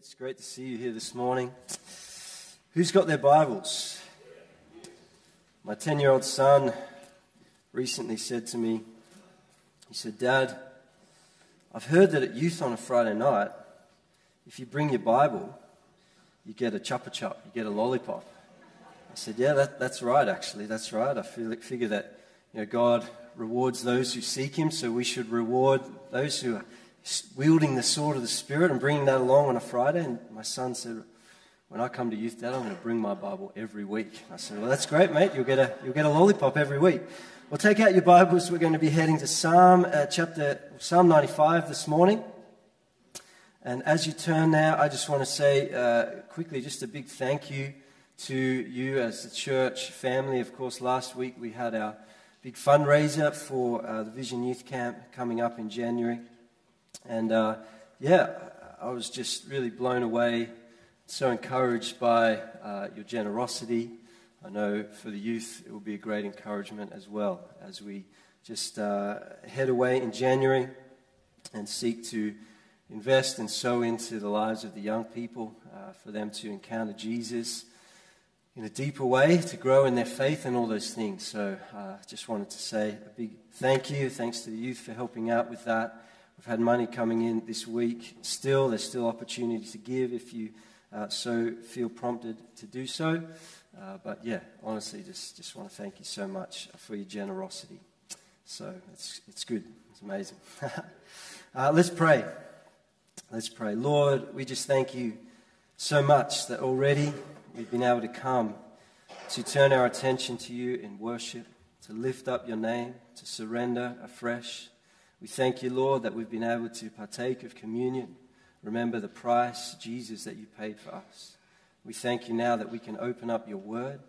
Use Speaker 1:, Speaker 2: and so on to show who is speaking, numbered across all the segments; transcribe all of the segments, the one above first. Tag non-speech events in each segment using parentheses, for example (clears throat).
Speaker 1: It's great to see you here this morning. Who's got their Bibles? My 10 year old son recently said to me, he said, Dad, I've heard that at youth on a Friday night, if you bring your Bible, you get a chupa chup, you get a lollipop. I said, Yeah, that, that's right, actually. That's right. I feel, figure that you know, God rewards those who seek Him, so we should reward those who are wielding the sword of the Spirit and bringing that along on a Friday. And my son said, When I come to Youth Dad, I'm going to bring my Bible every week. I said, Well, that's great, mate. You'll get a, you'll get a lollipop every week. Well, take out your Bibles. We're going to be heading to Psalm uh, chapter Psalm 95 this morning. And as you turn now, I just want to say uh, quickly just a big thank you to you as the church family. Of course, last week we had our big fundraiser for uh, the Vision Youth Camp coming up in January. And uh, yeah, I was just really blown away, so encouraged by uh, your generosity. I know for the youth it will be a great encouragement as well as we just uh, head away in January and seek to invest and sow into the lives of the young people uh, for them to encounter Jesus in a deeper way, to grow in their faith and all those things. So I uh, just wanted to say a big thank you. Thanks to the youth for helping out with that. We've had money coming in this week. Still, there's still opportunity to give if you uh, so feel prompted to do so. Uh, but yeah, honestly, just, just want to thank you so much for your generosity. So it's, it's good. It's amazing. (laughs) uh, let's pray. Let's pray. Lord, we just thank you so much that already we've been able to come to turn our attention to you in worship, to lift up your name, to surrender afresh we thank you, Lord, that we've been able to partake of communion. Remember the price, Jesus, that you paid for us. We thank you now that we can open up your word.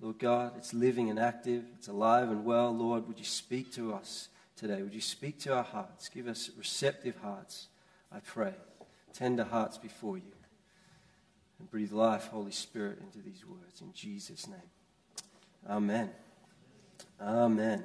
Speaker 1: Lord God, it's living and active, it's alive and well. Lord, would you speak to us today? Would you speak to our hearts? Give us receptive hearts, I pray. Tender hearts before you. And breathe life, Holy Spirit, into these words. In Jesus' name. Amen. Amen.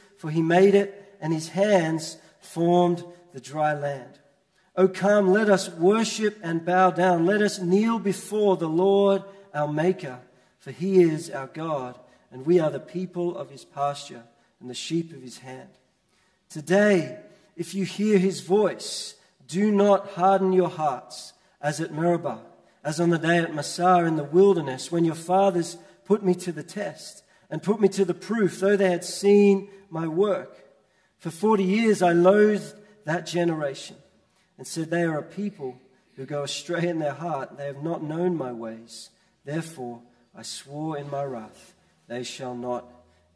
Speaker 1: for he made it, and his hands formed the dry land. O come, let us worship and bow down. Let us kneel before the Lord our Maker, for he is our God, and we are the people of his pasture and the sheep of his hand. Today, if you hear his voice, do not harden your hearts as at Meribah, as on the day at Massah in the wilderness, when your fathers put me to the test and put me to the proof, though they had seen my work. For 40 years I loathed that generation and said, They are a people who go astray in their heart. They have not known my ways. Therefore I swore in my wrath, They shall not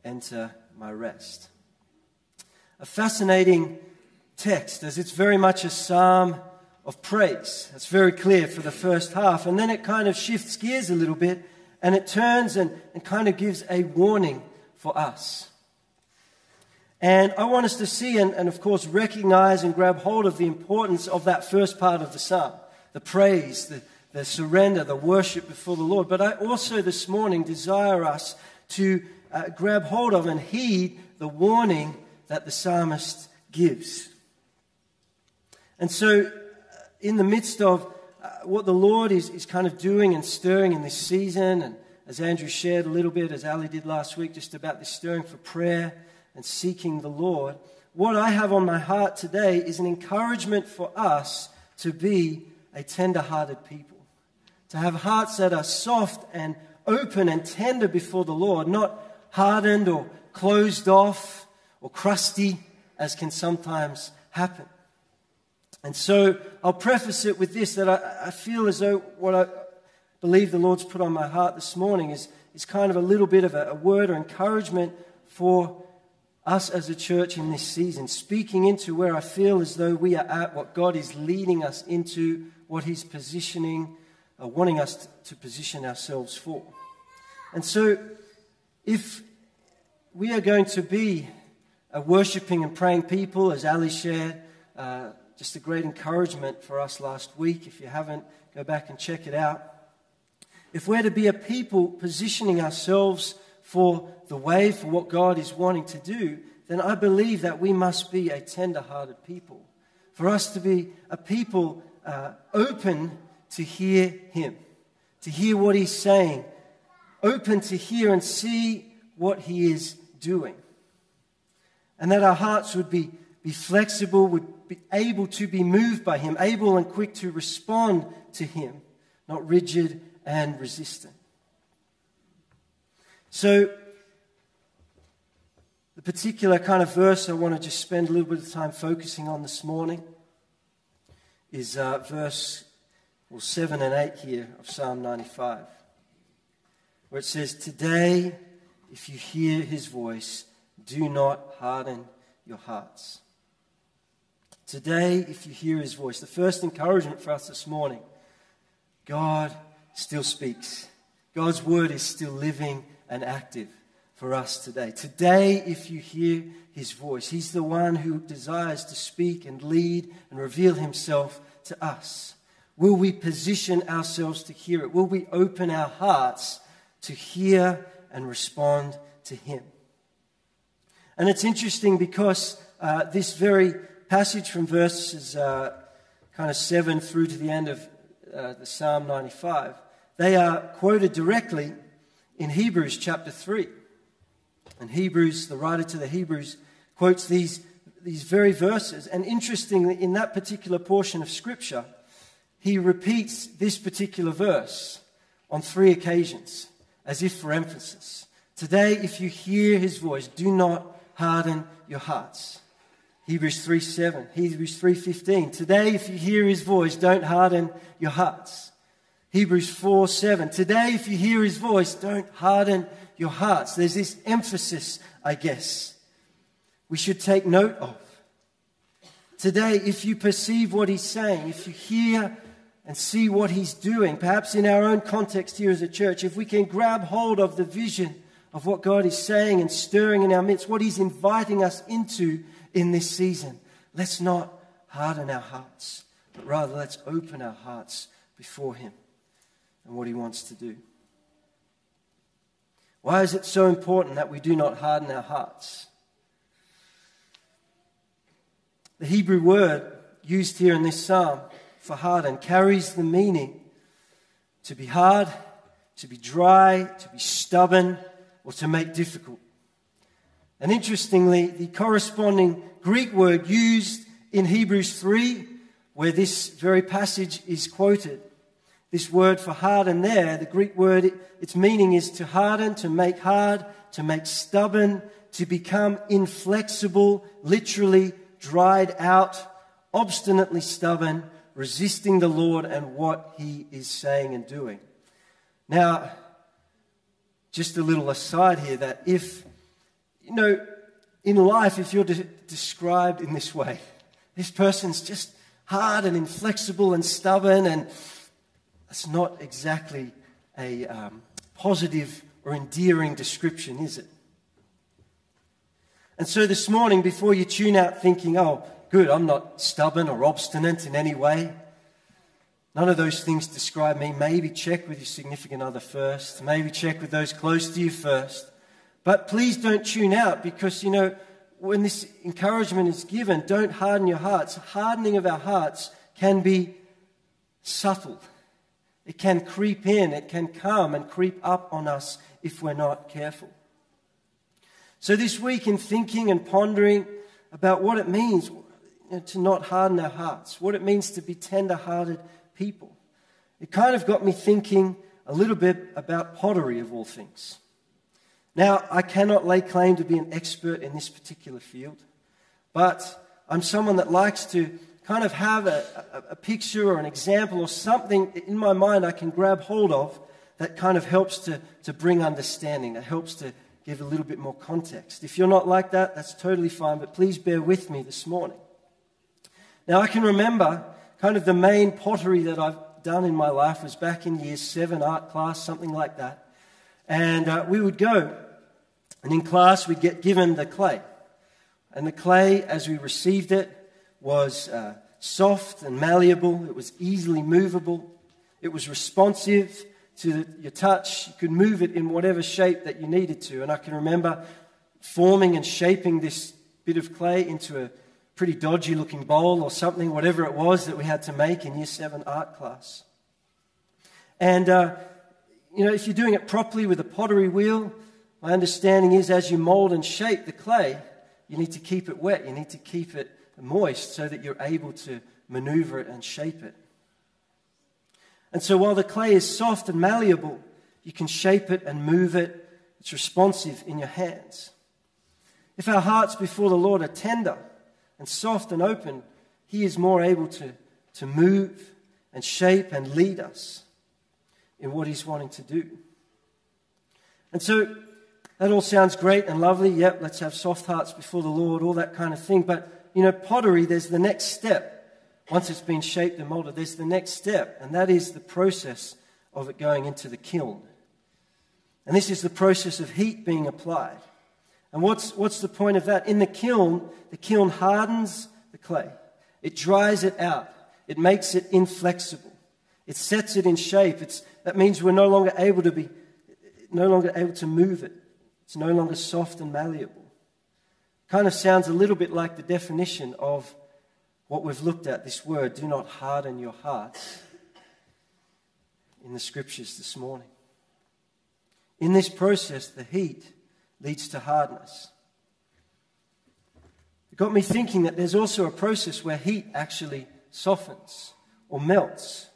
Speaker 1: enter my rest. A fascinating text, as it's very much a psalm of praise. That's very clear for the first half. And then it kind of shifts gears a little bit and it turns and, and kind of gives a warning for us. And I want us to see and, and, of course, recognize and grab hold of the importance of that first part of the psalm the praise, the, the surrender, the worship before the Lord. But I also this morning desire us to uh, grab hold of and heed the warning that the psalmist gives. And so, uh, in the midst of what the Lord is, is kind of doing and stirring in this season, and as Andrew shared a little bit, as Ali did last week, just about this stirring for prayer and seeking the Lord, what I have on my heart today is an encouragement for us to be a tender hearted people, to have hearts that are soft and open and tender before the Lord, not hardened or closed off or crusty, as can sometimes happen. And so I'll preface it with this that I, I feel as though what I believe the Lord's put on my heart this morning is, is kind of a little bit of a, a word or encouragement for us as a church in this season, speaking into where I feel as though we are at what God is leading us into, what He's positioning uh, wanting us to, position ourselves for. And so, if we are going to be a worshipping and praying people, as Ali shared, uh, just a great encouragement for us last week. If you haven't, go back and check it out. If we're to be a people positioning ourselves for the way, for what God is wanting to do, then I believe that we must be a tender hearted people. For us to be a people uh, open to hear Him, to hear what He's saying, open to hear and see what He is doing. And that our hearts would be, be flexible, would be able to be moved by Him, able and quick to respond to Him, not rigid and resistant. So, the particular kind of verse I want to just spend a little bit of time focusing on this morning is uh, verse well, 7 and 8 here of Psalm 95, where it says, Today, if you hear his voice, do not harden your hearts. Today, if you hear his voice, the first encouragement for us this morning God still speaks. God's word is still living and active for us today. Today, if you hear his voice, he's the one who desires to speak and lead and reveal himself to us. Will we position ourselves to hear it? Will we open our hearts to hear and respond to him? And it's interesting because uh, this very passage from verses uh, kind of 7 through to the end of uh, the Psalm 95, they are quoted directly in Hebrews chapter 3. And Hebrews, the writer to the Hebrews, quotes these, these very verses. And interestingly, in that particular portion of Scripture, he repeats this particular verse on three occasions, as if for emphasis. Today, if you hear his voice, do not harden your hearts. Hebrews 3 7, Hebrews 3 15. Today, if you hear his voice, don't harden your hearts. Hebrews 4 7. Today, if you hear his voice, don't harden your hearts. There's this emphasis, I guess, we should take note of. Today, if you perceive what he's saying, if you hear and see what he's doing, perhaps in our own context here as a church, if we can grab hold of the vision of what God is saying and stirring in our midst, what he's inviting us into in this season, let's not harden our hearts, but rather let's open our hearts before him and what he wants to do. Why is it so important that we do not harden our hearts? The Hebrew word used here in this psalm for harden carries the meaning to be hard, to be dry, to be stubborn, or to make difficult. And interestingly, the corresponding Greek word used in Hebrews 3, where this very passage is quoted, this word for harden there, the Greek word, its meaning is to harden, to make hard, to make stubborn, to become inflexible, literally dried out, obstinately stubborn, resisting the Lord and what he is saying and doing. Now, just a little aside here that if, you know, in life, if you're de- described in this way, this person's just hard and inflexible and stubborn, and that's not exactly a um, positive or endearing description, is it? And so this morning, before you tune out thinking, oh, good. I'm not stubborn or obstinate in any way. None of those things describe me. Maybe check with your significant other first. Maybe check with those close to you first. But please don't tune out because, you know, when this encouragement is given, don't harden your hearts. Hardening of our hearts can be subtle. It can creep in, it can come and creep up on us if we're not careful. So, this week, in thinking and pondering about what it means, to not harden our hearts, what it means to be tender hearted people. It kind of got me thinking a little bit about pottery of all things. Now, I cannot lay claim to be an expert in this particular field, but I'm someone that likes to kind of have a, a, a, picture or an example or something in my mind I can grab hold of that kind of helps to, to bring understanding, that helps to give a little bit more context. If you're not like that, that's totally fine, but please bear with me this morning. Now, I can remember kind of the main pottery that I've done in my life was back in year seven art class, something like that. And uh, we would go, and in class we'd get given the clay. And the clay, as we received it, was uh, soft and malleable, it was easily movable, it was responsive to your touch. You could move it in whatever shape that you needed to. And I can remember forming and shaping this bit of clay into a pretty dodgy looking bowl or something, whatever it was that we had to make in year seven art class. And, uh, you know, if you're doing it properly with a pottery wheel, my understanding is as you mold and shape the clay, you need to keep it wet, you need to keep it moist so that you're able to maneuver it and shape it. And so while the clay is soft and malleable, you can shape it and move it. It's responsive in your hands. If our hearts before the Lord are tender and soft and open, He is more able to, to move and shape and lead us in what He's wanting to do. And so that all sounds great and lovely. Yep, let's have soft hearts before the Lord, all that kind of thing. But, you know, pottery, there's the next step. Once it's been shaped and molded, there's the next step, and that is the process of it going into the kiln. And this is the process of heat being applied. And what's, what's the point of that? In the kiln, the kiln hardens the clay, it dries it out, it makes it inflexible, it sets it in shape. It's, that means we're no longer able to be, no longer able to move it. It's no longer soft and malleable. Kind of sounds a little bit like the definition of what we've looked at this word do not harden your hearts in the scriptures this morning. In this process, the heat leads to hardness. It got me thinking that there's also a process where heat actually softens or melts.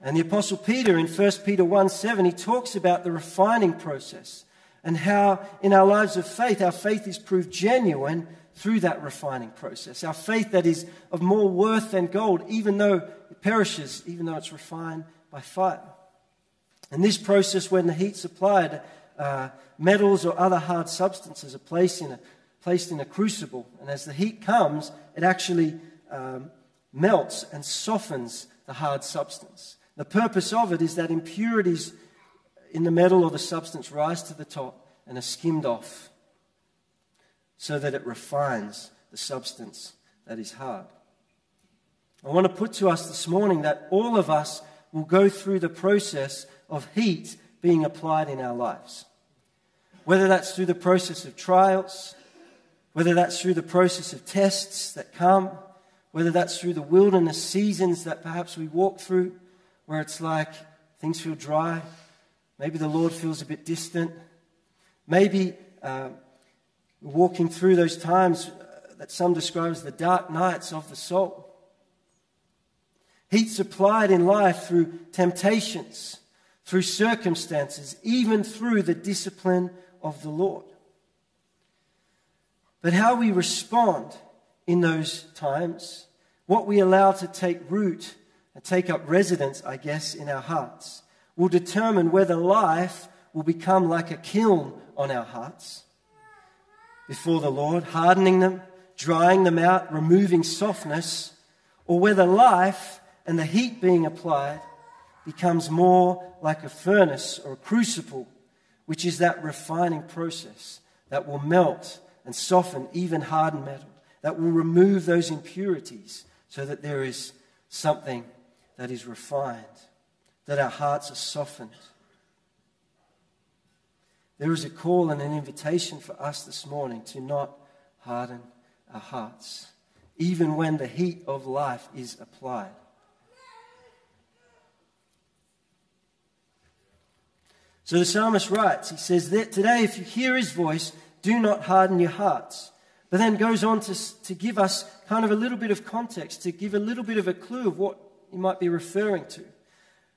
Speaker 1: And the Apostle Peter in 1 Peter 1 7, he talks about the refining process and how in our lives of faith, our faith is proved genuine through that refining process. Our faith that is of more worth than gold, even though it perishes, even though it's refined by fire. And this process, when the heat's applied, uh, metals or other hard substances are placed in, a, placed in a crucible. And as the heat comes, it actually um, melts and softens the hard substance. The purpose of it is that impurities in the metal or the substance rise to the top and are skimmed off so that it refines the substance that is hard. I want to put to us this morning that all of us will go through the process of heat being applied in our lives. Whether that's through the process of trials, whether that's through the process of tests that come, whether that's through the wilderness seasons that perhaps we walk through, where it's like things feel dry, maybe the Lord feels a bit distant, maybe uh, walking through those times that some describe as the dark nights of the soul. Heat supplied in life through temptations, through circumstances, even through the discipline of the Lord. But how we respond in those times, what we allow to take root and take up residence, I guess, in our hearts, will determine whether life will become like a kiln on our hearts. Before the Lord, hardening them, drying them out, removing softness, or whether life and the heat being applied becomes more like a furnace or a crucible, which is that refining process that will melt and soften even hardened metal, that will remove those impurities so that there is something that is refined, that our hearts are softened. There is a call and an invitation for us this morning to not harden our hearts, even when the heat of life is applied. So the psalmist writes, he says that today, if you hear his voice, do not harden your hearts. But then goes on to, to give us kind of a little bit of context, to give a little bit of a clue of what he might be referring to.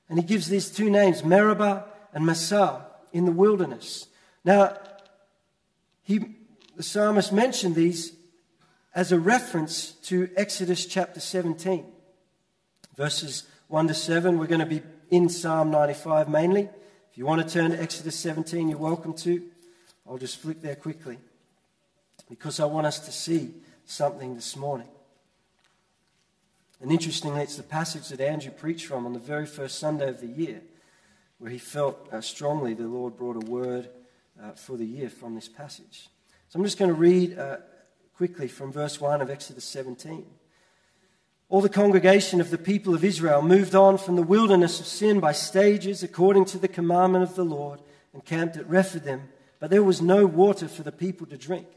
Speaker 1: And he gives these two names, Meribah and Massah, in the wilderness. Now, he, the psalmist mentioned these as a reference to Exodus chapter 17, verses 1 to 7. We're going to be in Psalm 95 mainly. If you want to turn to Exodus 17, you're welcome to. I'll just flick there quickly because I want us to see something this morning. And interestingly, it's the passage that Andrew preached from on the very first Sunday of the year, where he felt uh, strongly the Lord brought a word uh, for the year from this passage. So I'm just going to read uh, quickly from verse 1 of Exodus 17. All the congregation of the people of Israel moved on from the wilderness of sin by stages according to the commandment of the Lord and camped at Rephidim, but there was no water for the people to drink.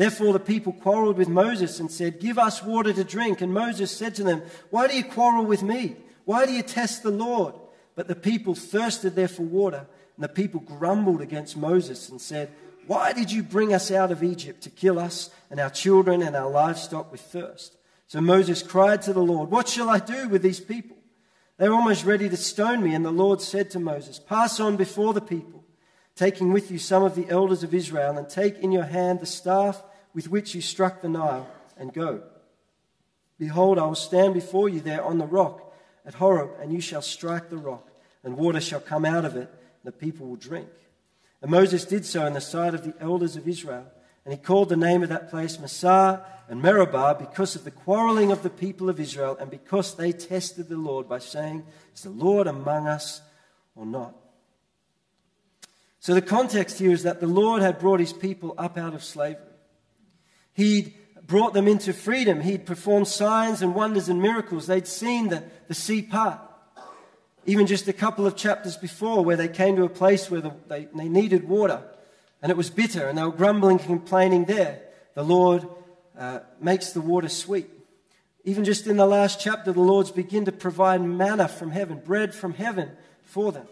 Speaker 1: Therefore, the people quarreled with Moses and said, Give us water to drink. And Moses said to them, Why do you quarrel with me? Why do you test the Lord? But the people thirsted there for water, and the people grumbled against Moses and said, Why did you bring us out of Egypt to kill us and our children and our livestock with thirst? So Moses cried to the Lord, What shall I do with these people? They're almost ready to stone me. And the Lord said to Moses, Pass on before the people, taking with you some of the elders of Israel, and take in your hand the staff with which you struck the Nile, and go. Behold, I will stand before you there on the rock at Horeb, and you shall strike the rock, and water shall come out of it, and the people will drink. And Moses did so in the sight of the elders of Israel, and he called the name of that place Massah and Meribah because of the quarreling of the people of Israel, and because they tested the Lord by saying, Is the Lord among us or not? So the context here is that the Lord had brought his people up out of slavery. He'd brought them into freedom. He'd performed signs and wonders and miracles. They'd seen the, the sea part. Even just a couple of chapters before, where they came to a place where the, they, they needed water and it was bitter and they were grumbling and complaining there. The Lord uh, makes the water sweet. Even just in the last chapter, the Lord's begin to provide manna from heaven, bread from heaven for them.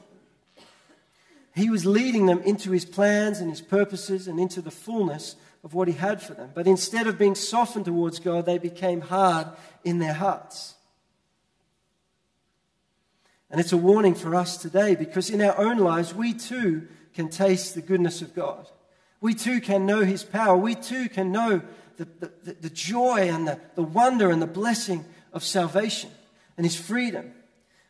Speaker 1: He was leading them into his plans and his purposes and into the fullness of what he had for them. But instead of being softened towards God, they became hard in their hearts. And it's a warning for us today because in our own lives, we too can taste the goodness of God. We too can know his power. We too can know the, the, the joy and the, the wonder and the blessing of salvation and his freedom.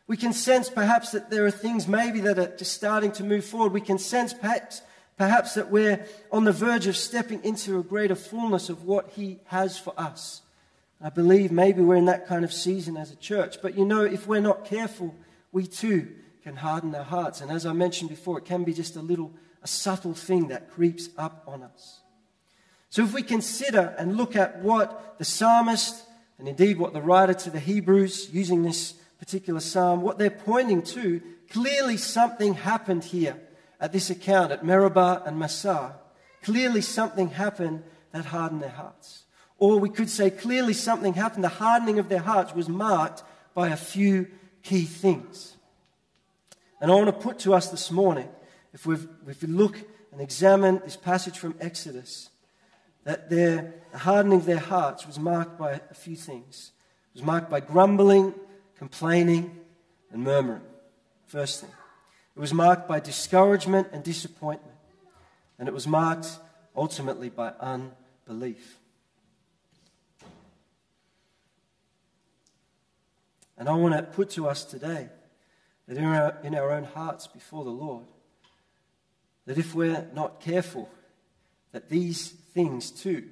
Speaker 1: We can sense perhaps that there are things maybe that are just starting to move forward. We can sense perhaps Perhaps that we're on the verge of stepping into a greater fullness of what He has for us. I believe maybe we're in that kind of season as a church. But you know, if we're not careful, we too can harden our hearts. And as I mentioned before, it can be just a little, a subtle thing that creeps up on us. So if we consider and look at what the psalmist, and indeed what the writer to the Hebrews, using this particular psalm, what they're pointing to, clearly something happened here at this account at Meribah and Massah, clearly something happened that hardened their hearts. Or we could say clearly something happened. The hardening of their hearts was marked by a few key things. And I want to put to us this morning, if, we if we look and examine this passage from Exodus, that their, the hardening of their hearts was marked by a few things. It was marked by grumbling, complaining, and murmuring. First thing. It was marked by discouragement and disappointment. And it was marked ultimately by unbelief. And I want to put to us today that in our, in our own hearts before the Lord, that if we're not careful, that these things too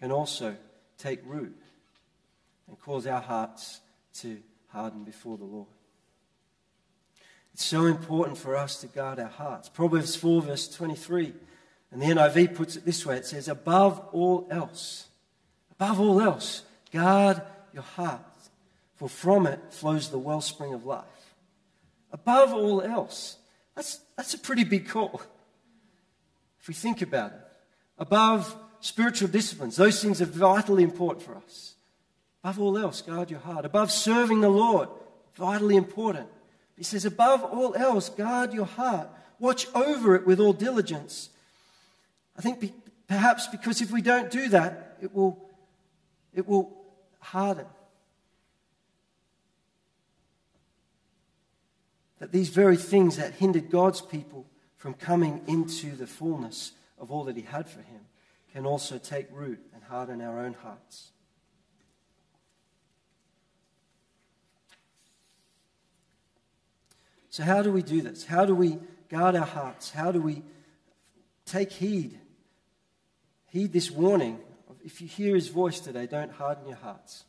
Speaker 1: can also take root and cause our hearts to harden before the Lord. It's so important for us to guard our hearts. Proverbs 4, verse 23. And the NIV puts it this way it says, Above all else, above all else, guard your heart, for from it flows the wellspring of life. Above all else. That's, that's a pretty big call. If we think about it. Above spiritual disciplines, those things are vitally important for us. Above all else, guard your heart. Above serving the Lord, vitally important. He says, above all else, guard your heart. Watch over it with all diligence. I think be, perhaps because if we don't do that, it will, it will harden. That these very things that hindered God's people from coming into the fullness of all that He had for him can also take root and harden our own hearts. So, how do we do this? How do we guard our hearts? How do we take heed? Heed this warning if you hear his voice today, don't harden your hearts.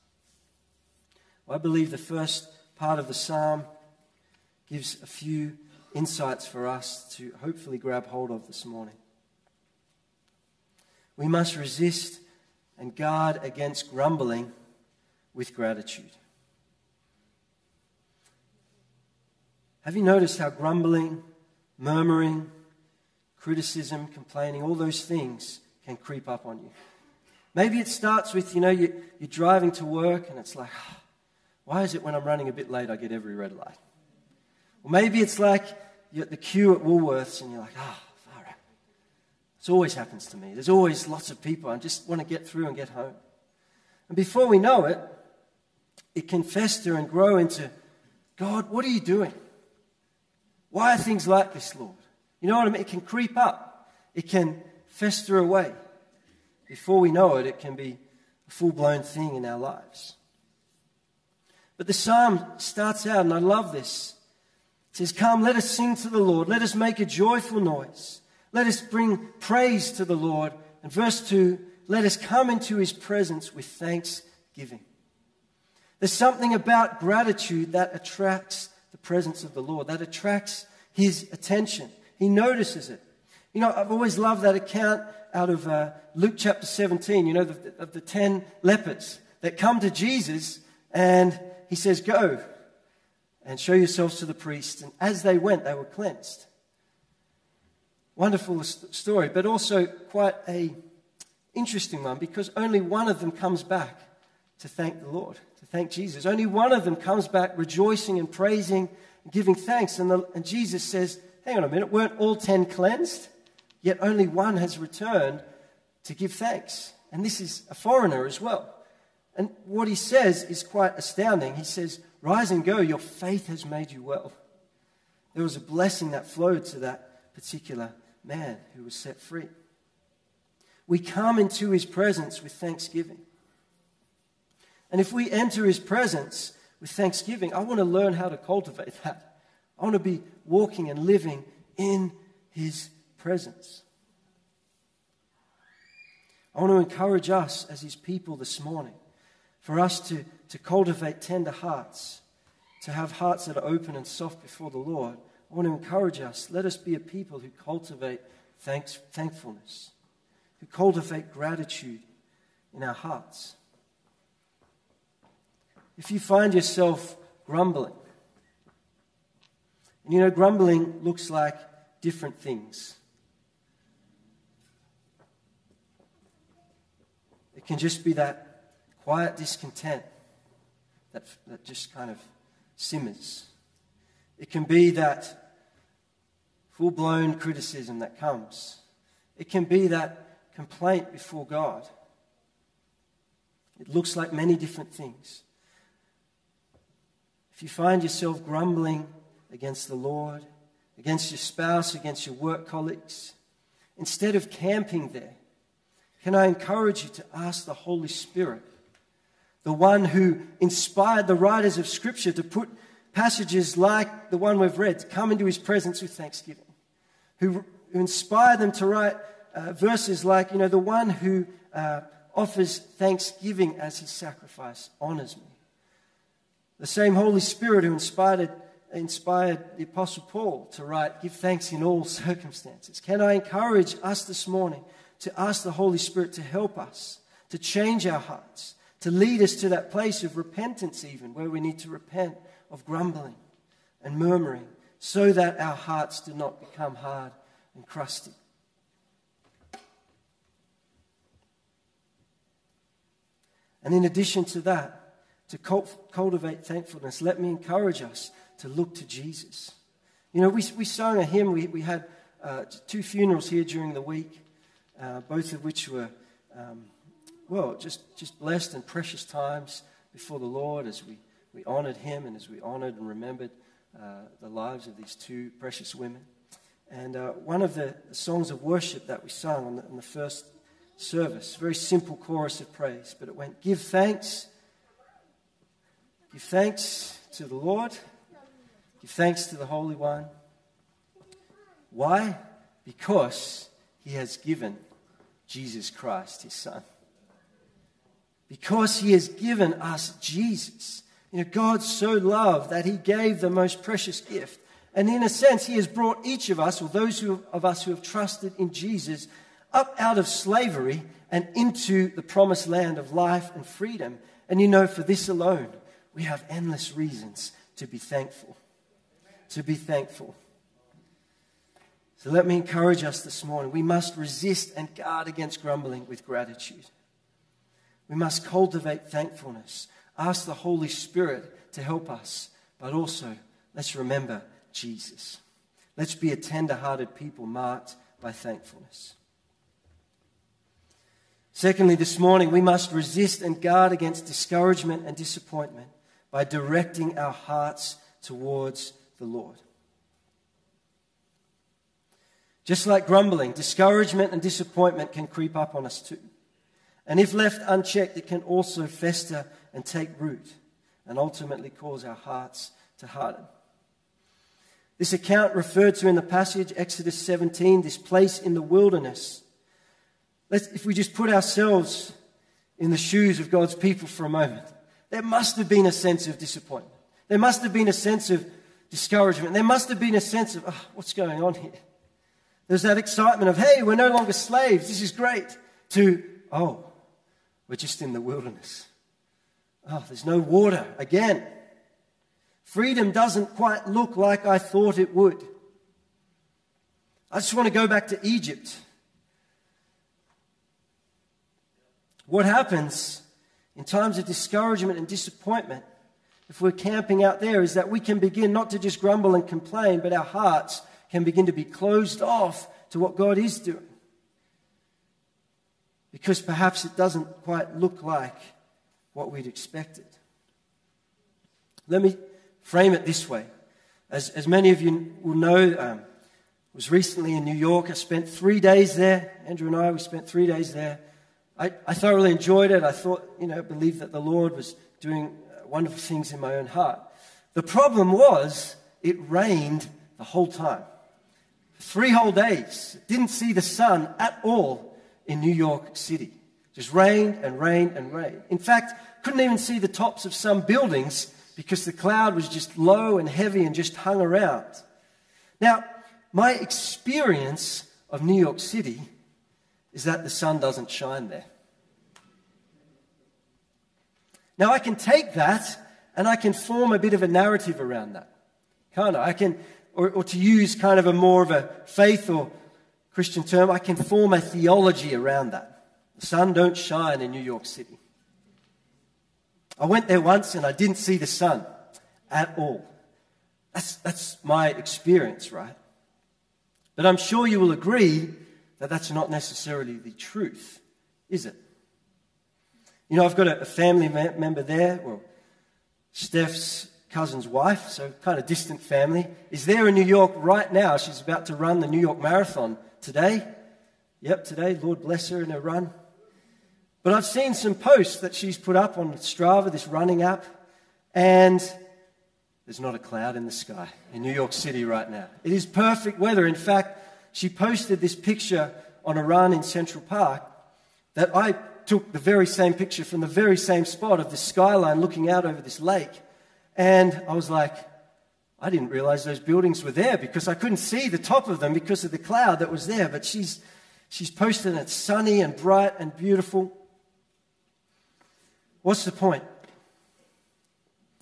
Speaker 1: I believe the first part of the psalm gives a few insights for us to hopefully grab hold of this morning. We must resist and guard against grumbling with gratitude. Have you noticed how grumbling, murmuring, criticism, complaining, all those things can creep up on you? Maybe it starts with, you know, you, are driving to work and it's like, oh, why is it when I'm running a bit late I get every red light? Or maybe it's like you're at the queue at Woolworths and you're like, ah, oh, far out. This always happens to me. There's always lots of people. I just want to get through and get home. And before we know it, it can fester and grow into, God, what are you doing? Why are things like this, Lord? You know what I mean? It can creep up. It can fester away. Before we know it, it can be a full blown thing in our lives. But the psalm starts out, and I love this. It says, Come, let us sing to the Lord. Let us make a joyful noise. Let us bring praise to the Lord. And verse 2 let us come into his presence with thanksgiving. There's something about gratitude that attracts presence of the Lord, that attracts his attention. He notices it. You know, I've always loved that account out of uh, Luke chapter 17, you know, the, of the 10 lepers that come to Jesus and he says, Go and show yourselves to the priest. And as they went, they were cleansed. Wonderful story, but also quite a interesting one because only one of them comes back to thank the Lord, thank Jesus. Only one of them comes back rejoicing and praising and giving thanks. And, the, and Jesus says, Hang on a minute, weren't all ten cleansed? Yet only one has returned to give thanks. And this is a foreigner as well. And what he says is quite astounding. He says, Rise and go, your faith has made you well. There was a blessing that flowed to that particular man who was set free. We come into his presence with thanksgiving. And if we enter his presence with thanksgiving, I want to learn how to cultivate that. I want to be walking and living in his presence. I want to encourage us as his people this morning for us to, to cultivate tender hearts, to have hearts that are open and soft before the Lord. I want to encourage us. Let us be a people who cultivate thanks, thankfulness, who cultivate gratitude in our hearts. If you find yourself grumbling, and you know, grumbling looks like different things. It can just be that quiet discontent that, that just kind of simmers. It can be that full blown criticism that comes. It can be that complaint before God. It looks like many different things. If you find yourself grumbling against the Lord, against your spouse, against your work colleagues, instead of camping there, can I encourage you to ask the Holy Spirit the one who inspired the writers of Scripture to put passages like the one we've read, to come into his presence with thanksgiving, who, who inspired them to write uh, verses like, you know, the one who uh, offers thanksgiving as his sacrifice honors me. The same Holy Spirit who inspired, inspired the Apostle Paul to write, Give thanks in all circumstances. Can I encourage us this morning to ask the Holy Spirit to help us, to change our hearts, to lead us to that place of repentance, even where we need to repent of grumbling and murmuring, so that our hearts do not become hard and crusty. And in addition to that, to cultivate thankfulness, let me encourage us to look to Jesus. You know, we, we sang a hymn, we, we had uh, two funerals here during the week, uh, both of which were um, well, just, just blessed and precious times before the Lord as we, we honored him and as we honored and remembered uh, the lives of these two precious women. And uh, one of the songs of worship that we sung on the, on the first service, very simple chorus of praise, but it went, Give thanks, give thanks to the Lord, give thanks to the Holy One. Why? Because he has given Jesus Christ, his Son because he has given us Jesus, You know, God so loved that he gave the most precious gift. And in a sense, he has brought each of us, or those who, of us who have trusted in Jesus, up out of slavery and into the promised land of life and freedom. And you know, for this alone, we have endless reasons to be thankful. To be thankful. So let me encourage us this morning. We must resist and guard against grumbling with gratitude. We must cultivate thankfulness. Ask the Holy Spirit to help us. But also, let's remember Jesus. Let's be a tender hearted people marked by thankfulness. Secondly, this morning, we must resist and guard against discouragement and disappointment by directing our hearts towards the Lord. Just like grumbling, discouragement and disappointment can creep up on us too. And if left unchecked, it can also fester and take root and ultimately cause our hearts to harden. This account referred to in the passage, Exodus 17, this place in the wilderness. Let's, if we just put ourselves in the shoes of God's people for a moment, there must have been a sense of disappointment. There must have been a sense of discouragement. There must have been a sense of, oh, what's going on here? There's that excitement of, hey, we're no longer slaves. This is great. To, oh, we're just in the wilderness. Oh, there's no water again. Freedom doesn't quite look like I thought it would. I just want to go back to Egypt. What happens in times of discouragement and disappointment, if we're camping out there, is that we can begin not to just grumble and complain, but our hearts can begin to be closed off to what God is doing because perhaps it doesn't quite look like what we'd expected. Let me frame it this way. As, as many of you will know, um, was recently in New York. I spent three days there. Andrew and I, we spent three days there. I, I thoroughly enjoyed it. I thought, you know, believed that the Lord was doing uh, wonderful things in my own heart. The problem was it rained the whole time. Three whole days. Didn't see the sun at all in New York City. Just rained and rained and rained. In fact, couldn't even see the tops of some buildings because the cloud was just low and heavy and just hung around. Now, my experience of New York City is that the sun doesn't shine there. Now, I can take that and I can form a bit of a narrative around that. Can't I? I can, or, or to use kind of a more of a faith or Christian term, I can form a theology around that. The sun don't shine in New York City. I went there once and I didn't see the sun at all. That's, that's my experience, right? But I'm sure you will agree that that's not necessarily the truth, is it? You know, I've got a, family member there, well, Steph's cousin's wife, so kind of distant family, is there in New York right now. She's about to run the New York Marathon today. Yep, today, Lord bless her in her run. But I've seen some posts that she's put up on Strava, this running app, and there's not a cloud in the sky in New York City right now. It is perfect weather. In fact, she posted this picture on a run in Central Park that I took the very same picture from the very same spot of the skyline looking out over this lake. And I was like, I didn't realize those buildings were there because I couldn't see the top of them because of the cloud that was there. But she's, she's posted it's sunny and bright and beautiful. What's the point?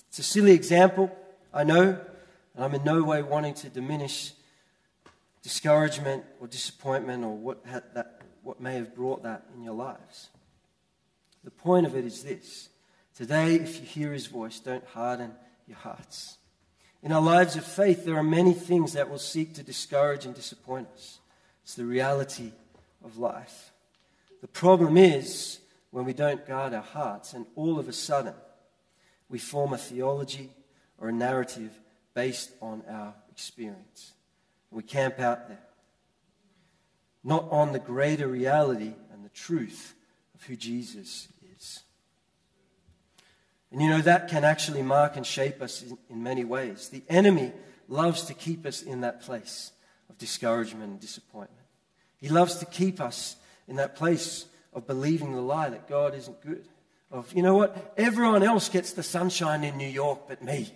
Speaker 1: It's a silly example, I know, and I'm in no way wanting to diminish discouragement or disappointment or what, that, what may have brought that in your lives. The point of it is this today, if you hear his voice, don't harden your hearts. In our lives of faith, there are many things that will seek to discourage and disappoint us. It's the reality of life. The problem is when we don't guard our hearts, and all of a sudden, we form a theology or a narrative based on our experience. We camp out there, not on the greater reality and the truth of who Jesus is. and you know, that can actually mark and shape us in, in many ways. The enemy loves to keep us in that place of discouragement and disappointment. He loves to keep us in that place of believing the lie that God isn't good, of, you know what, everyone else gets the sunshine in New York but me.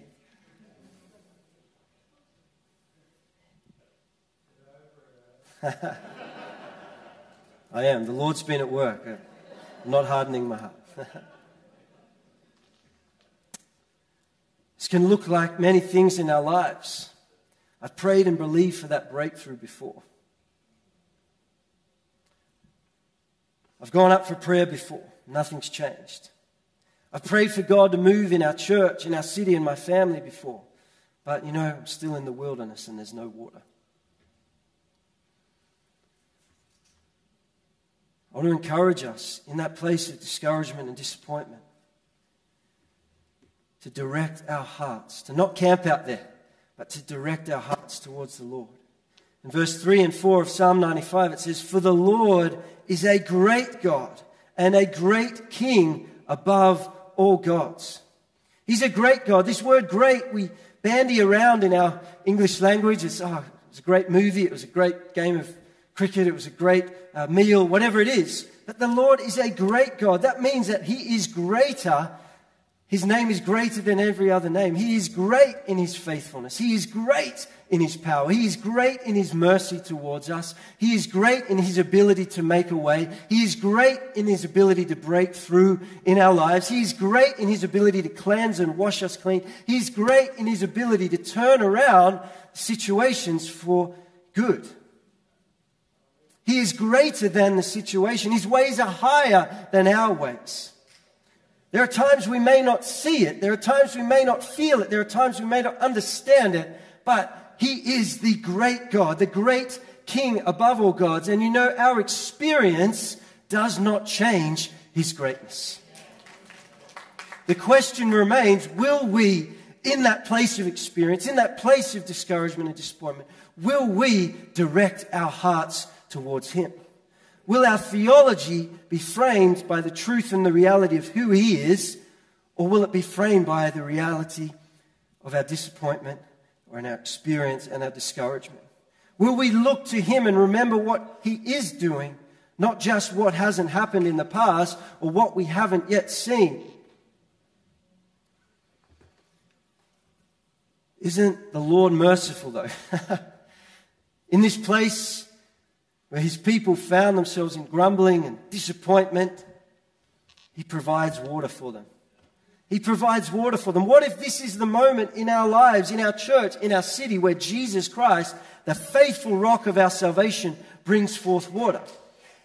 Speaker 1: (laughs) I am. The Lord's been at work. I'm not hardening my heart. (laughs) this can look like many things in our lives. I've prayed and believed for that breakthrough before. I've gone up for prayer before. Nothing's changed. I've prayed for God to move in our church, in our city, in my family before. But you know, I'm still in the wilderness and there's no water. I want to encourage us in that place of discouragement and disappointment to direct our hearts, to not camp out there, but to direct our hearts towards the Lord. In verse 3 and 4 of Psalm 95, it says, For the Lord is a great God and a great King above all gods. He's a great God. This word great, we bandy around in our English language. It's, oh, it's a great movie. It was a great game of cricket, it was a great uh, meal, whatever it is. But the Lord is a great God. That means that He is greater. His name is greater than every other name. He is great in His faithfulness. He is great in His power. He is great in His mercy towards us. He is great in His ability to make a way. He is great in His ability to break through in our lives. He is great in His ability to cleanse and wash us clean. He is great in His ability to turn around situations for good. He is greater than the situation. His ways are higher than our ways. There are times we may not see it. There are times we may not feel it. There are times we may not understand it. But He is the great God, the great King above all gods. And you know, our experience does not change His greatness. The question remains will we, in that place of experience, in that place of discouragement and disappointment, will we direct our hearts towards Him? Will our theology be framed by the truth and the reality of who He is, or will it be framed by the reality of our disappointment or in our experience and our discouragement? Will we look to Him and remember what He is doing, not just what hasn't happened in the past or what we haven't yet seen? Isn't the Lord merciful, though? (laughs) in this place, where his people found themselves in grumbling and disappointment, he provides water for them. He provides water for them. What if this is the moment in our lives, in our church, in our city, where Jesus Christ, the faithful rock of our salvation, brings forth water?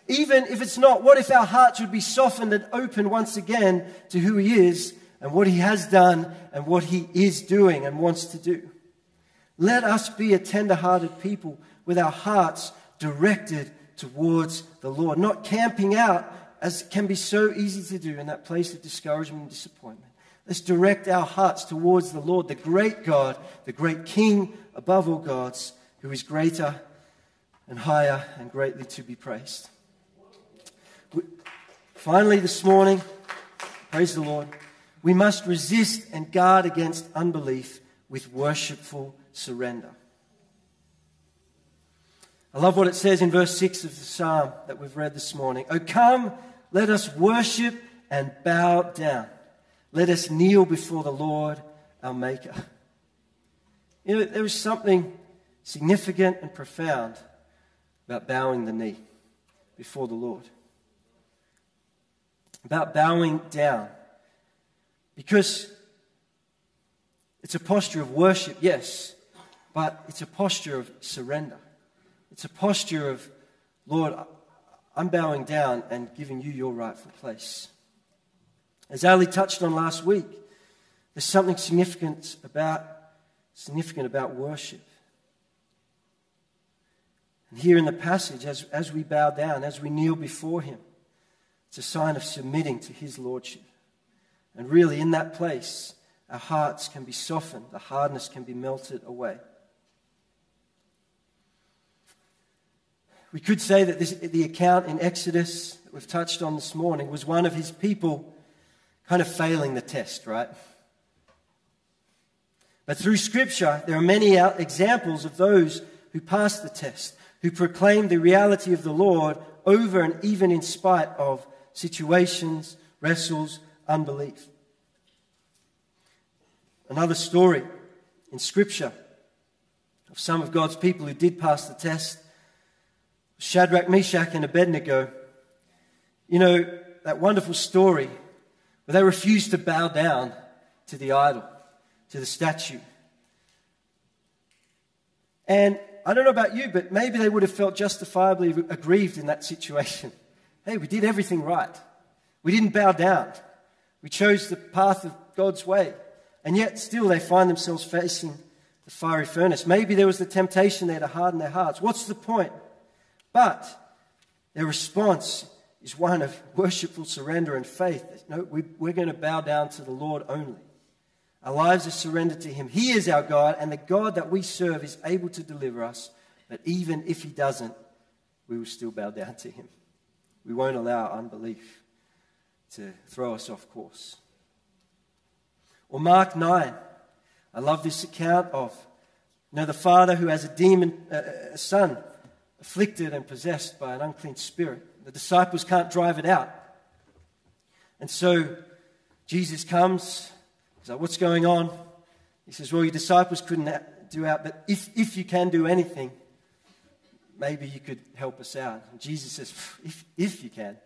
Speaker 1: Even if it's not, what if our hearts would be softened and opened once again to who He is and what He has done and what He is doing and wants to do? Let us be a tender hearted people with our hearts directed towards the Lord, not camping out as can be so easy to do in that place of discouragement and disappointment. Let's direct our hearts towards the Lord, the great God, the great King above all gods, who is greater and higher and greatly to be praised. Finally, this morning, praise the Lord, we must resist and guard against unbelief with worshipful surrender. I love what it says in verse 6 of the psalm that we've read this morning. Oh, come, let us worship and bow down. Let us kneel before the Lord, our Maker. You know, there is something significant and profound about bowing the knee before the Lord, about bowing down. Because it's a posture of worship, yes, but it's a posture of surrender. It's a posture of, Lord, I'm bowing down and giving you your rightful place. As Ali touched on last week, there's something significant about, significant about worship. And here in the passage, as, as we bow down, as we kneel before Him, it's a sign of submitting to His Lordship. And really, in that place, our hearts can be softened, the hardness can be melted away. We could say that this, the account in Exodus that we've touched on this morning was one of his people kind of failing the test, right? But through Scripture, there are many examples of those who passed the test, who proclaimed the reality of the Lord over and even in spite of situations, wrestles, unbelief. Another story in Scripture of some of God's people who did pass the test Shadrach, Meshach, and Abednego. You know, that wonderful story where they refused to bow down to the idol, to the statue. And I don't know about you, but maybe they would have felt justifiably aggrieved in that situation. (laughs) Hey, we did everything right. We didn't bow down. We chose the path of God's way. And yet, still, they find themselves facing the fiery furnace. Maybe there was the temptation there to harden their hearts. What's the point? But their response is one of worshipful surrender and faith. No, we, we're going to bow down to the Lord only. Our lives are surrendered to Him. He is our God, and the God that we serve is able to deliver us. But even if He doesn't, we will still bow down to Him. We won't allow unbelief to throw us off course. Or Mark 9. I love this account of you know, the father who has a demon, uh, a son afflicted and possessed by an unclean spirit. The disciples can't drive it out. And so Jesus comes. He's like, What's going on? He says, Well, your disciples couldn't do out, but if, if you can do anything, maybe you could help us out. And Jesus says, if, if you can.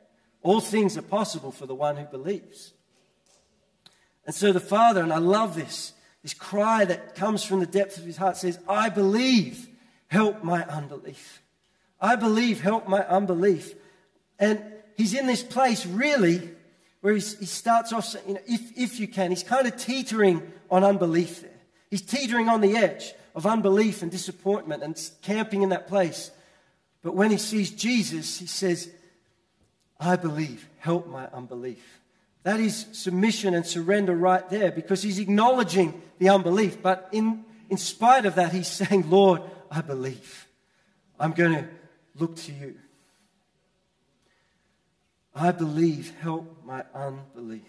Speaker 1: All things are possible for the one who believes. And so the Father, and I love this, this cry that comes from the depth of his heart says, I believe, help my unbelief. I believe, help my unbelief. And he's in this place really where he starts off you know, if, if you can, he's kind of teetering on unbelief there. He's teetering on the edge of unbelief and disappointment and camping in that place. But when he sees Jesus, he says, I believe, help my unbelief. That is submission and surrender right there because he's acknowledging the unbelief. But in, in spite of that, he's saying, Lord, I believe. I'm going to look to you. I believe, help my unbelief.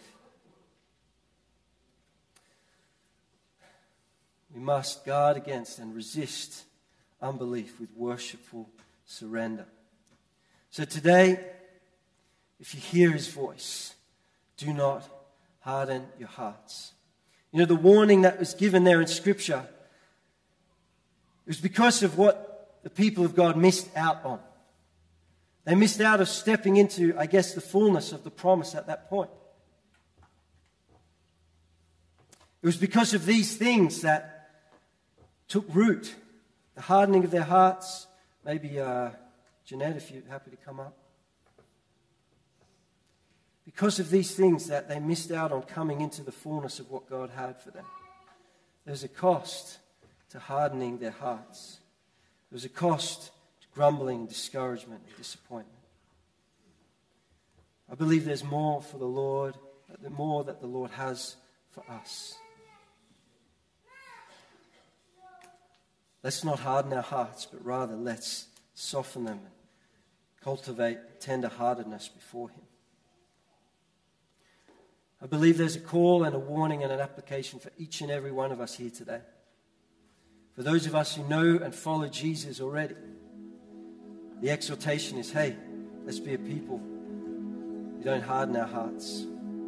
Speaker 1: We must guard against and resist unbelief with worshipful surrender. So today, if you hear his voice, do not harden your hearts. You know, the warning that was given there in Scripture it was because of what the people of God missed out on. They missed out of stepping into, I guess, the fullness of the promise at that point. It was because of these things that took root the hardening of their hearts. Maybe, uh, Jeanette, if you're happy to come up because of these things that they missed out on coming into the fullness of what God had for them. There's a cost to hardening their hearts. There's a cost to grumbling, discouragement, and disappointment. I believe there's more for the Lord, the more that the Lord has for us. Let's not harden our hearts, but rather let's soften them and cultivate tender heartedness before Him. I believe there's a call and a warning and an application for each and every one of us here today. For those of us who know and follow Jesus already, the exhortation is hey, let's be a people who don't harden our hearts.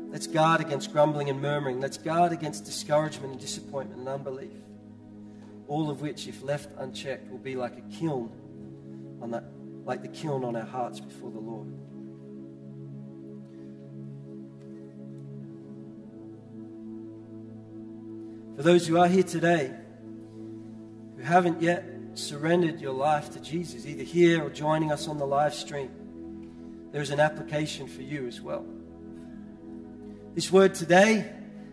Speaker 1: Let's guard against grumbling and murmuring. Let's guard against discouragement and disappointment and unbelief. All of which, if left unchecked, will be like a kiln on that, like the kiln on our hearts before the Lord. For those who are here today haven't yet surrendered your life to Jesus, either here or joining us on the live stream, there's an application for you as well. This word today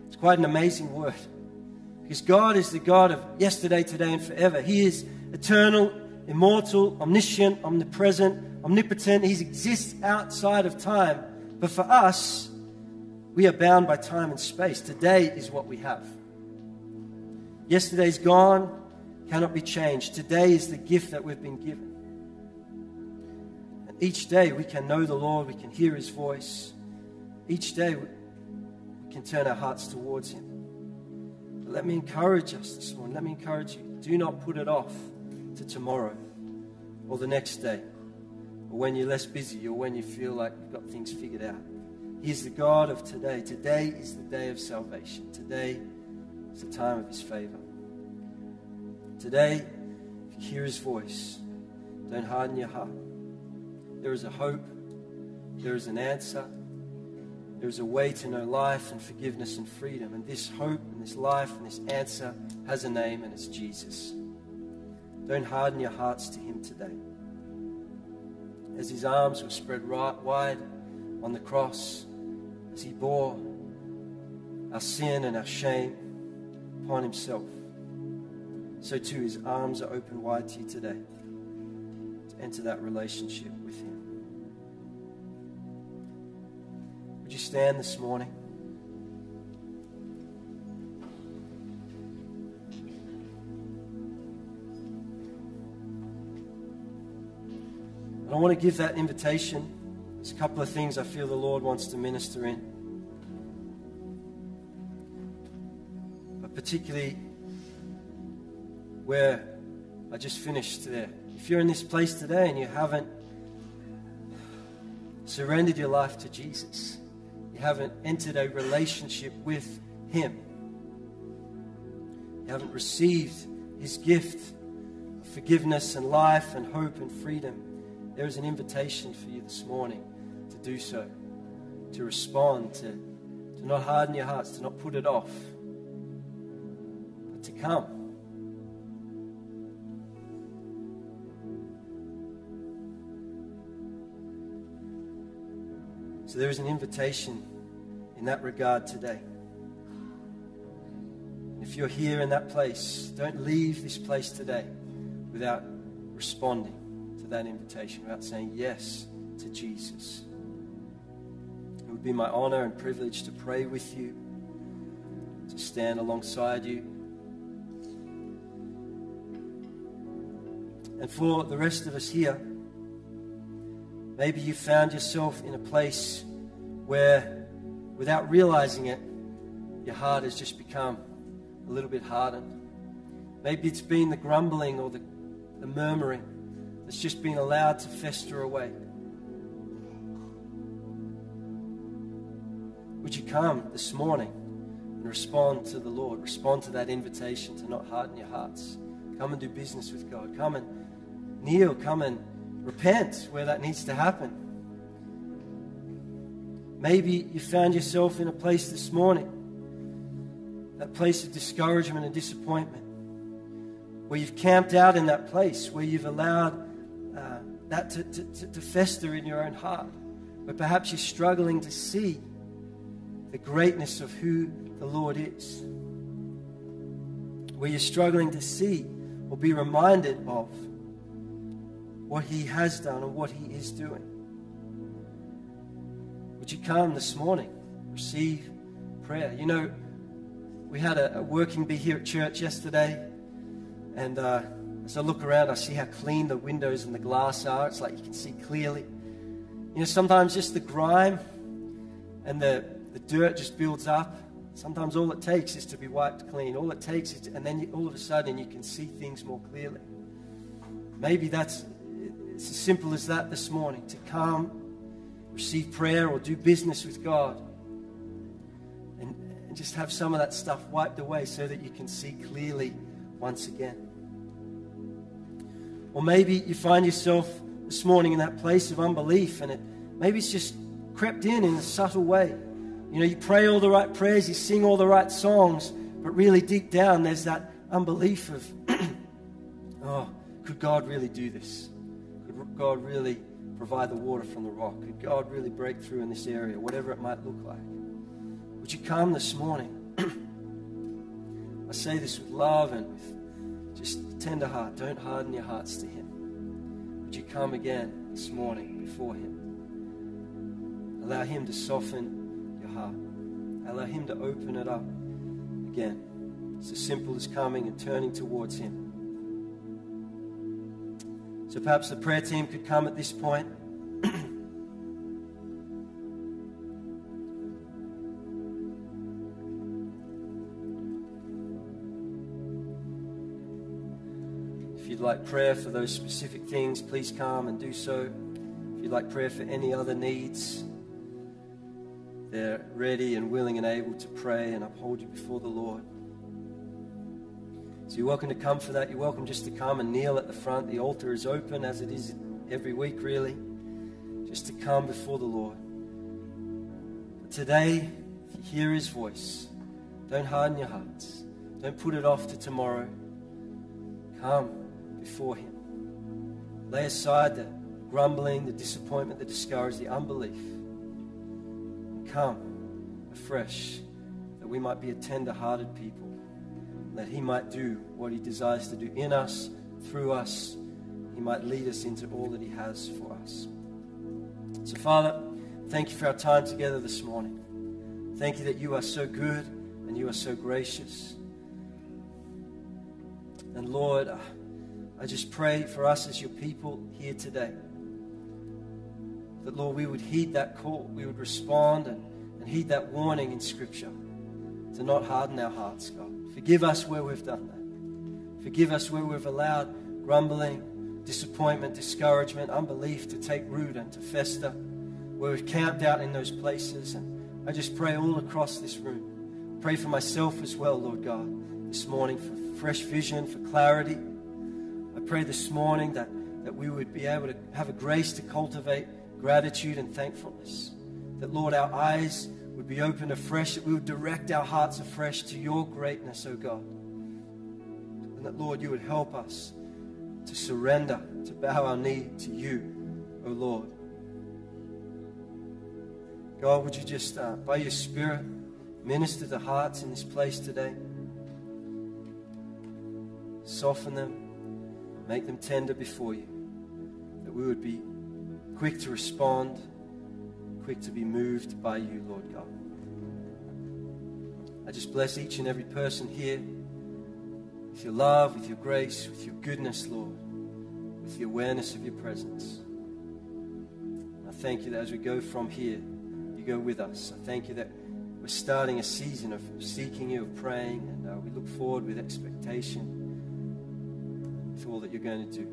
Speaker 1: is quite an amazing word because God is the God of yesterday, today, and forever. He is eternal, immortal, omniscient, omnipresent, omnipotent. He exists outside of time. But for us, we are bound by time and space. Today is what we have. Yesterday's gone, cannot be changed. Today is the gift that we've been given. And each day we can know the Lord, we can hear His voice. Each day we can turn our hearts towards Him. But let me encourage us this morning. Let me encourage you. Do not put it off to tomorrow or the next day or when you're less busy or when you feel like you've got things figured out. He is the God of today. Today is the day of salvation. Today is the time of His favor. Today, if you hear His voice, don't harden your heart. There is a hope, there is an answer, there is a way to know life and forgiveness and freedom. And this hope and this life and this answer has a name, and it's Jesus. Don't harden your hearts to Him today. As His arms were spread right, wide on the cross, as He bore our sin and our shame upon Himself, so too His arms are open wide to you today to enter that relationship with Him. Would you stand this morning? I want to give that invitation. There's a couple of things I feel the Lord wants to minister in. But particularly where I just finished there. If you're in this place today and you haven't surrendered your life to Jesus, you haven't entered a relationship with Him, you haven't received His gift of forgiveness and life and hope and freedom, there is an invitation for you this morning to do so, to respond, to, to not harden your hearts, to not put it off, but to come. So there is an invitation in that regard today. If you're here in that place, don't leave this place today without responding to that invitation, without saying yes to Jesus. It would be my honor and privilege to pray with you, to stand alongside you. And for the rest of us here, maybe you found yourself in a place where, without realizing it, your heart has just become a little bit hardened. Maybe it's been the grumbling or the, the murmuring that's just been allowed to fester away. Would you come this morning and respond to the Lord? Respond to that invitation to not harden your hearts. Come and do business with God. Come and kneel. Come and repent where that needs to happen. Maybe you found yourself in a place this morning, that place of discouragement and disappointment, where you've camped out in that place, where you've allowed uh, that to, to, to fester in your own heart, where perhaps you're struggling to see the greatness of who the Lord is, where you're struggling to see or be reminded of what He has done and what He is doing. Would you come this morning, receive prayer? You know, we had a, a working bee here at church yesterday, and uh, as I look around, I see how clean the windows and the glass are. It's like you can see clearly. You know, sometimes just the grime and the, the dirt just builds up. Sometimes all it takes is to be wiped clean. All it takes is, to, and then you, all of a sudden you can see things more clearly. Maybe that's it's as simple as that this morning to come, receive prayer, or do business with God, and, and just have some of that stuff wiped away so that you can see clearly once again. Or maybe you find yourself this morning in that place of unbelief and it maybe it's just crept in in a subtle way. You know, you pray all the right prayers, you sing all the right songs, but really deep down there's that unbelief of, (clears throat) oh, could God really do this? God really provide the water from the rock? Could God really break through in this area, whatever it might look like? Would you come this morning? (clears throat) I say this with love and with just tender heart. Don't harden your hearts to Him. Would you come again this morning before Him? Allow Him to soften your heart. Allow Him to open it up again. It's as simple as coming and turning towards Him. So perhaps the prayer team could come at this point. if you'd like prayer for those specific things, please come and do so. If you'd like prayer for any other needs, they're ready and willing and able to pray and uphold you before the Lord. So you're welcome to come for that. You're welcome just to come and kneel at the front. The altar is open as it is every week, really, just to come before the Lord. But today, if you hear His voice, don't harden your hearts. Don't put it off to tomorrow. Come before Him. Lay aside the grumbling, the disappointment, the discouragement, the unbelief. Come afresh that we might be a tender hearted people. That He might do what He desires to do in us, through us. He might lead us into all that He has for us. So, Father, thank you for our time together this morning. Thank you that you are so good and you are so gracious. And Lord, uh, I just pray for us as your people here today that, Lord, we would heed that call, we would respond and, and heed that warning in Scripture to not harden our hearts, God. Forgive us where we've done that. Forgive us where we've allowed grumbling, disappointment, discouragement, unbelief to take root and to fester, where we've camped out in those places. And I just pray all across this room. Pray for myself as well, Lord God, this morning for fresh vision, for clarity. I pray this morning that, that we would be able to have a grace to cultivate gratitude and thankfulness. That, Lord, our eyes would be opened afresh, that we would direct our hearts afresh to your greatness, O oh God. And that, Lord, you would help us to surrender, to bow our knee to you, O oh Lord. God, would you just, uh, by your Spirit, minister to hearts in this place today? Soften them, make them tender before you, that we would be quick to respond, quick to be moved by you, Lord God. I just bless each and every person here with your love, with your grace, with your goodness, Lord, with the awareness of your presence. I thank you that as we go from here, you go with us. I thank you that we're starting a season of seeking you, of praying, and uh, we look forward with expectation to all that you're going to do.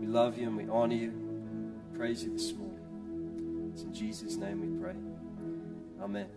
Speaker 1: We love you and we honor you praise you this morning. It's in Jesus' name we pray. Amen.